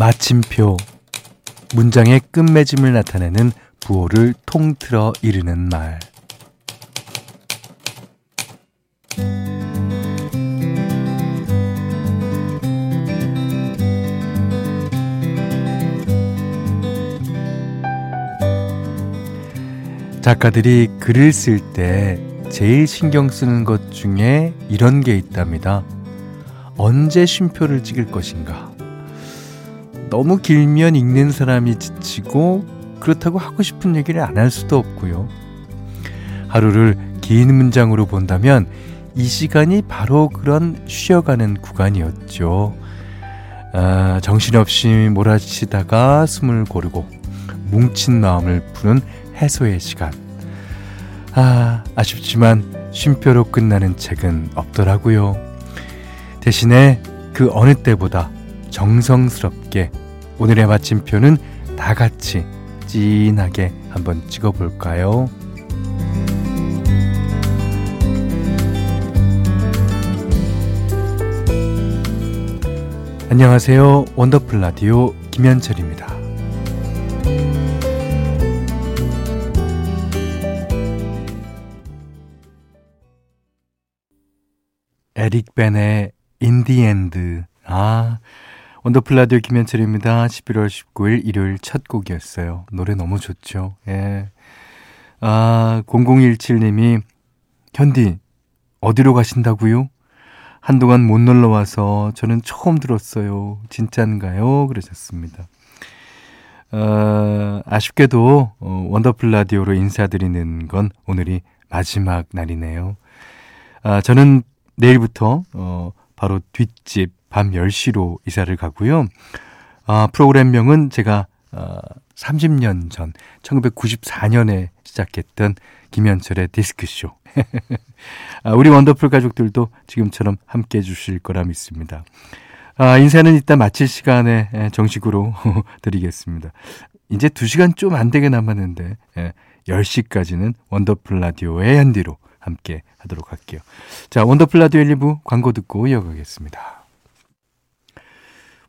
마침표 문장의 끝맺음을 나타내는 부호를 통틀어 이르는 말 작가들이 글을 쓸 때 제일 신경 쓰는 것 중에 이런 게 있답니다. 언제 쉼표를 찍을 것인가? 너무 길면 읽는 사람이 지치고 그렇다고 하고 싶은 얘기를 안 할 수도 없고요. 하루를 긴 문장으로 본다면 이 시간이 바로 그런 쉬어가는 구간이었죠. 아, 정신없이 몰아치다가 숨을 고르고 뭉친 마음을 푸는 해소의 시간. 아, 아쉽지만 쉼표로 끝나는 책은 없더라고요. 대신에 그 어느 때보다 정성스럽게 오늘의 마침표는 다 같이 진하게 한번 찍어볼까요? 안녕하세요. 원더풀 라디오 김현철입니다. 에릭 베넷의 In the End. 아, 원더풀 라디오 김현철입니다. 11월 19일 일요일 첫 곡이었어요. 노래 너무 좋죠. 예. 아, 0017님이, 현디, 어디로 가신다고요? 한동안 못 놀러 와서 저는 처음 들었어요. 진짠가요? 그러셨습니다. 어, 아쉽게도 어, 원더풀 라디오로 인사드리는 건 오늘이 마지막 날이네요. 아, 저는 내일부터 어, 바로 뒷집 밤 10시로 이사를 가고요. 아, 프로그램명은 제가 어, 30년 전 1994년에 시작했던 김현철의 디스크쇼. 아, 우리 원더풀 가족들도 지금처럼 함께 해주실 거라 믿습니다. 아, 인사는 이따 마칠 시간에 정식으로 드리겠습니다. 이제 2시간 좀 안 되게 남았는데, 10시까지는 원더풀 라디오의 현디로 함께 하도록 할게요. 자, 원더풀 라디오 1, 2부 광고 듣고 이어가겠습니다.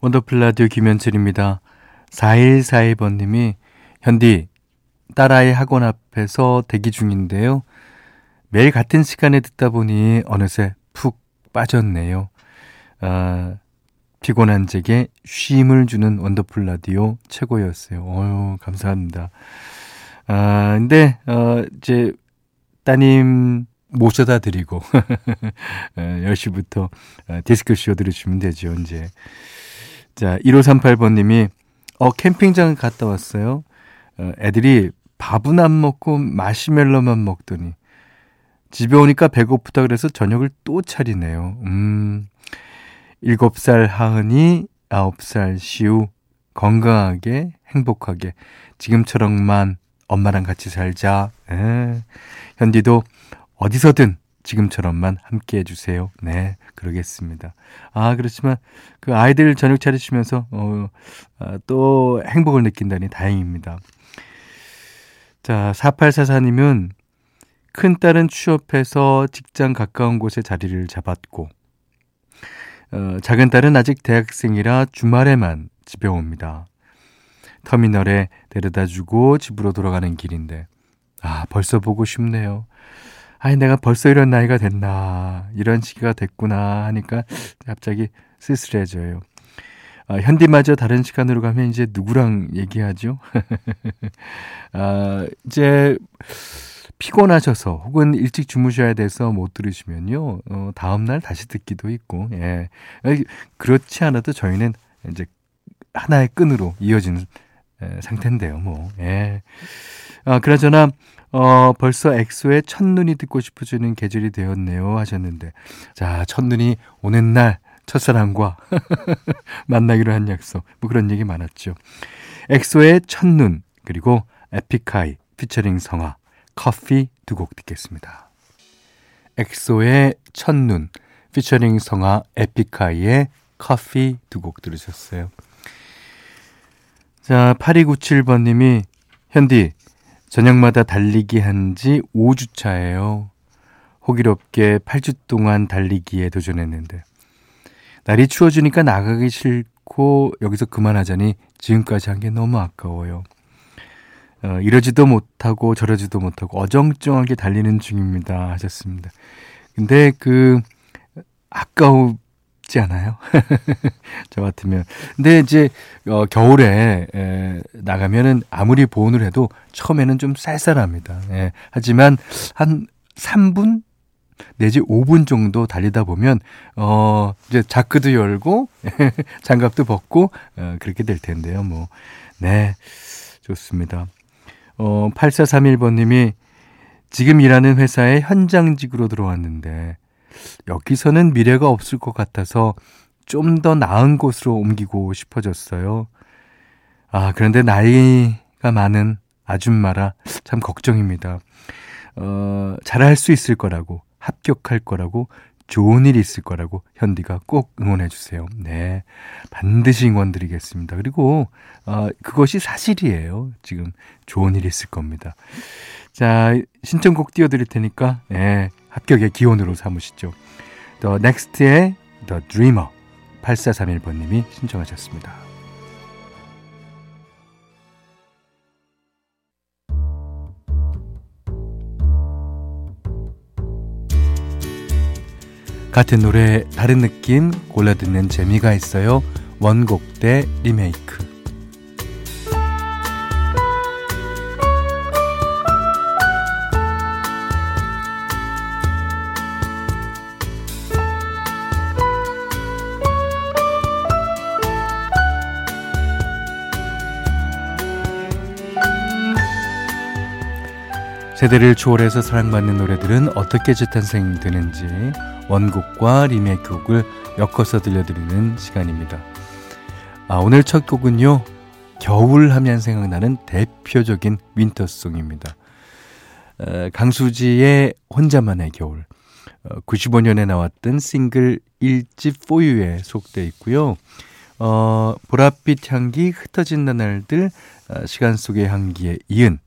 원더풀 라디오 김현철입니다. 4141번님이 현디 딸아이 학원 앞에서 대기 중인데요. 매일 같은 시간에 듣다 보니 어느새 푹 빠졌네요. 아, 피곤한 제게 쉼을 주는 원더풀 라디오 최고였어요. 어유 감사합니다. 아, 근데, 어, 이제, 따님 모셔다 드리고, 10시부터 어, 디스크쇼 들으시면 되죠, 이제. 자, 1538번님이, 어, 캠핑장 갔다 왔어요. 어, 애들이 밥은 안 먹고 마시멜로만 먹더니, 집에 오니까 배고프다 그래서 저녁을 또 차리네요. 음, 7살 하은이, 9살 시우, 건강하게, 행복하게, 지금처럼만 엄마랑 같이 살자. 에, 현디도 어디서든 지금처럼만 함께 해주세요. 네, 그러겠습니다. 아, 그렇지만 그 아이들 저녁 차리시면서, 어, 아, 또 행복을 느낀다니 다행입니다. 자, 4844님은 큰딸은 취업해서 직장 가까운 곳에 자리를 잡았고, 어, 작은 딸은 아직 대학생이라 주말에만 집에 옵니다. 터미널에 데려다 주고 집으로 돌아가는 길인데, 아, 벌써 보고 싶네요. 아니, 내가 벌써 이런 나이가 됐나, 이런 시기가 됐구나 하니까 갑자기 쓸쓸해져요. 아, 현디마저 다른 시간으로 가면 이제 누구랑 얘기하죠? 아, 이제 피곤하셔서 혹은 일찍 주무셔야 돼서 못 들으시면요, 어, 다음날 다시 듣기도 있고, 예. 그렇지 않아도 저희는 이제 하나의 끈으로 이어지는 예, 상태인데요, 뭐, 예. 아, 그나저나, 어, 벌써 엑소의 첫눈이 듣고 싶어지는 계절이 되었네요 하셨는데. 자, 첫눈이 오는 날 첫사랑과 만나기로 한 약속. 뭐 그런 얘기 많았죠. 엑소의 첫눈, 그리고 에픽하이, 피처링 성화, 커피 두 곡 듣겠습니다. 엑소의 첫눈, 피처링 성화, 에픽하이의 커피 두 곡 들으셨어요. 자, 8297번님이, 현디, 저녁마다 달리기 한 지 5주 차예요. 호기롭게 8주 동안 달리기에 도전했는데 날이 추워지니까 나가기 싫고 여기서 그만하자니 지금까지 한 게 너무 아까워요. 어, 이러지도 못하고 저러지도 못하고 어정쩡하게 달리는 중입니다. 하셨습니다. 근데 그 아까 우지 않아요? 저 같으면. 근데 이제 어, 겨울에 에, 나가면은 아무리 보온을 해도 처음에는 좀 쌀쌀합니다. 예. 하지만 한 3분 내지 5분 정도 달리다 보면 어 이제 자크도 열고 장갑도 벗고 어, 그렇게 될 텐데요. 뭐 네. 좋습니다. 어 8431번 님이 지금 일하는 회사에 현장직으로 들어왔는데 여기서는 미래가 없을 것 같아서 좀 더 나은 곳으로 옮기고 싶어졌어요. 아, 그런데 나이가 많은 아줌마라 참 걱정입니다. 어, 잘할 수 있을 거라고, 합격할 거라고, 좋은 일이 있을 거라고 현디가 꼭 응원해 주세요. 네. 반드시 응원 드리겠습니다. 그리고, 어, 그것이 사실이에요. 지금 좋은 일이 있을 겁니다. 자, 신청곡 띄워 드릴 테니까, 네. 합격의 기원으로 삼으시죠. The Next의 The Dreamer 8431번님이 신청하셨습니다. 같은 노래 다른 느낌 골라 듣는 재미가 있어요. 원곡 대 리메이크. 세대를 초월해서 사랑받는 노래들은 어떻게 재탄생되는지 원곡과 리메이크곡을 엮어서 들려드리는 시간입니다. 아, 오늘 첫 곡은요. 겨울 하면 생각나는 대표적인 윈터송입니다. 어, 강수지의 혼자만의 겨울. 어, 95년에 나왔던 싱글 1집 4유에 속돼 있고요. 어, 보랏빛 향기 흩어진 나날들 어, 시간 속의 향기에 이은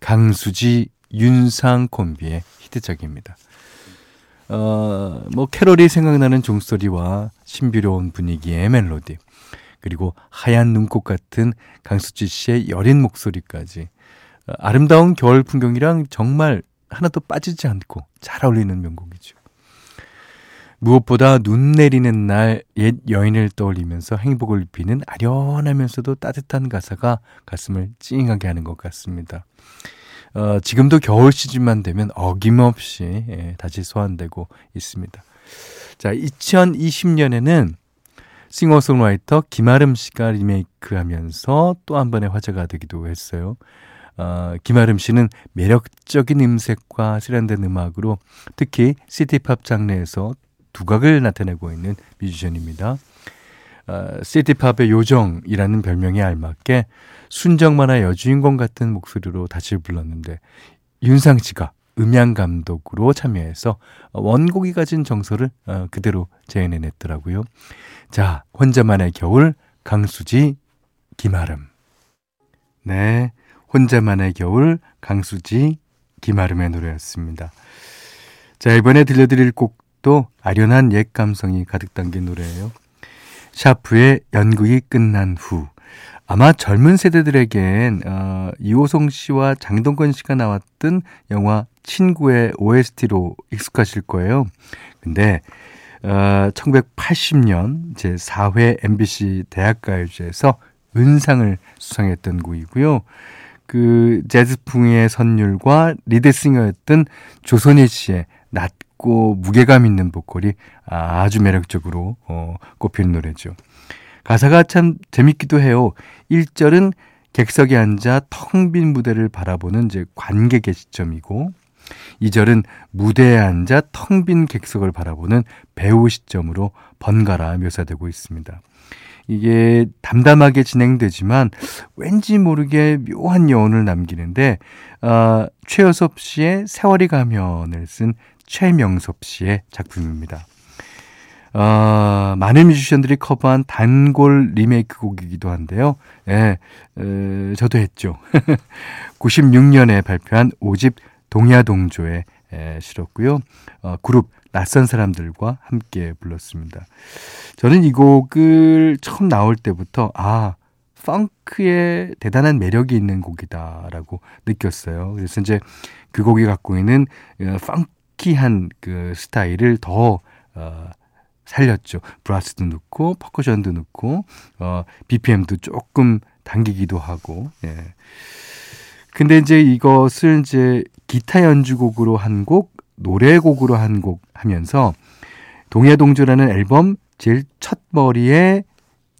강수지 윤상 콤비의 히트작입니다. 어, 뭐 캐롤이 생각나는 종소리와 신비로운 분위기의 멜로디 그리고 하얀 눈꽃 같은 강수지 씨의 여린 목소리까지 어, 아름다운 겨울 풍경이랑 정말 하나도 빠지지 않고 잘 어울리는 명곡이죠. 무엇보다 눈 내리는 날 옛 여인을 떠올리면서 행복을 비는 아련하면서도 따뜻한 가사가 가슴을 찡하게 하는 것 같습니다. 어, 지금도 겨울 시즌만 되면 어김없이 예, 다시 소환되고 있습니다. 자, 2020년에는 싱어송라이터 김아름 씨가 리메이크하면서 또 한 번의 화제가 되기도 했어요. 어, 김아름 씨는 매력적인 음색과 세련된 음악으로 특히 시티팝 장르에서 두각을 나타내고 있는 뮤지션입니다. 어, 시티팝의 요정이라는 별명에 알맞게 순정 만화 여주인공 같은 목소리로 다시 불렀는데 윤상 씨가 음향 감독으로 참여해서 원곡이 가진 정서를 어, 그대로 재현해냈더라고요. 자, 혼자만의 겨울 강수지 김아름. 네, 혼자만의 겨울 강수지 김아름의 노래였습니다. 자, 이번에 들려드릴 곡도 아련한 옛 감성이 가득 담긴 노래예요. 샤프의 연극이 끝난 후 아마 젊은 세대들에겐 어, 이호성 씨와 장동건 씨가 나왔던 영화 친구의 OST로 익숙하실 거예요. 근데 어, 1980년 제 4회 MBC 대학가요제에서 은상을 수상했던 곡이고요. 그 재즈풍의 선율과 리드싱어였던 조선희 씨의 낮 고 무게감 있는 보컬이 아주 매력적으로 어, 꼽히는 노래죠. 가사가 참 재밌기도 해요. 1절은 객석에 앉아 텅 빈 무대를 바라보는 이제 관객의 시점이고 2절은 무대에 앉아 텅 빈 객석을 바라보는 배우 시점으로 번갈아 묘사되고 있습니다. 이게 담담하게 진행되지만 왠지 모르게 묘한 여운을 남기는데 어, 최여섭 씨의 세월이 가면을 쓴 최명섭 씨의 작품입니다. 어, 많은 뮤지션들이 커버한 단골 리메이크 곡이기도 한데요. 예, 에, 저도 했죠. 96년에 발표한 5집 동야동조에 에, 실었고요. 어, 그룹 낯선 사람들과 함께 불렀습니다. 저는 이 곡을 처음 나올 때부터 아 펑크에 대단한 매력이 있는 곡이다라고 느꼈어요. 그래서 이제 그 곡이 갖고 있는 어, 펑키한 그 스타일을 더 어, 살렸죠. 브라스도 넣고 퍼커션도 넣고 어 BPM도 조금 당기기도 하고. 예. 근데 이제 이것을 이제 기타 연주곡으로 한 곡, 노래곡으로 한 곡 하면서 동해동조라는 앨범 제일 첫 머리에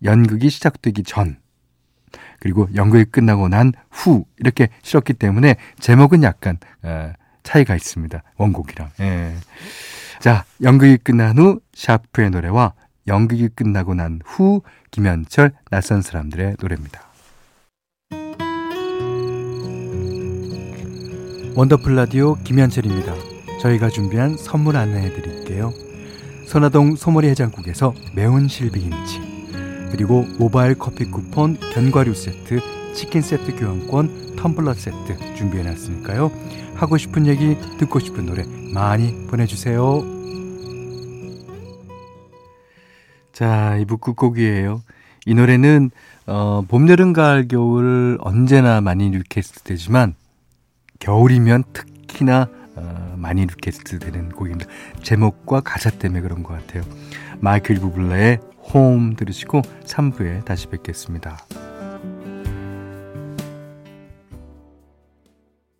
연극이 시작되기 전 그리고 연극이 끝나고 난 후 이렇게 실었기 때문에 제목은 약간 어, 차이가 있습니다. 원곡이랑. 예. 자, 연극이 끝난 후 샤프의 노래와 연극이 끝나고 난 후 김현철 낯선 사람들의 노래입니다. 원더풀 라디오 김현철입니다. 저희가 준비한 선물 안내해 드릴게요. 선화동 소머리 해장국에서 매운 실비김치 그리고 모바일 커피 쿠폰 견과류 세트 치킨 세트 교환권 텀블러 세트 준비해 놨으니까요. 하고 싶은 얘기 듣고 싶은 노래 많이 보내주세요. 자, 2부 끝곡이에요. 이 노래는 어, 봄, 여름, 가을, 겨울 언제나 많이 request 되지만 겨울이면 특히나 어, 많이 request 되는 곡입니다. 제목과 가사 때문에 그런 것 같아요. 마이클 부블레의 홈 들으시고 3부에 다시 뵙겠습니다.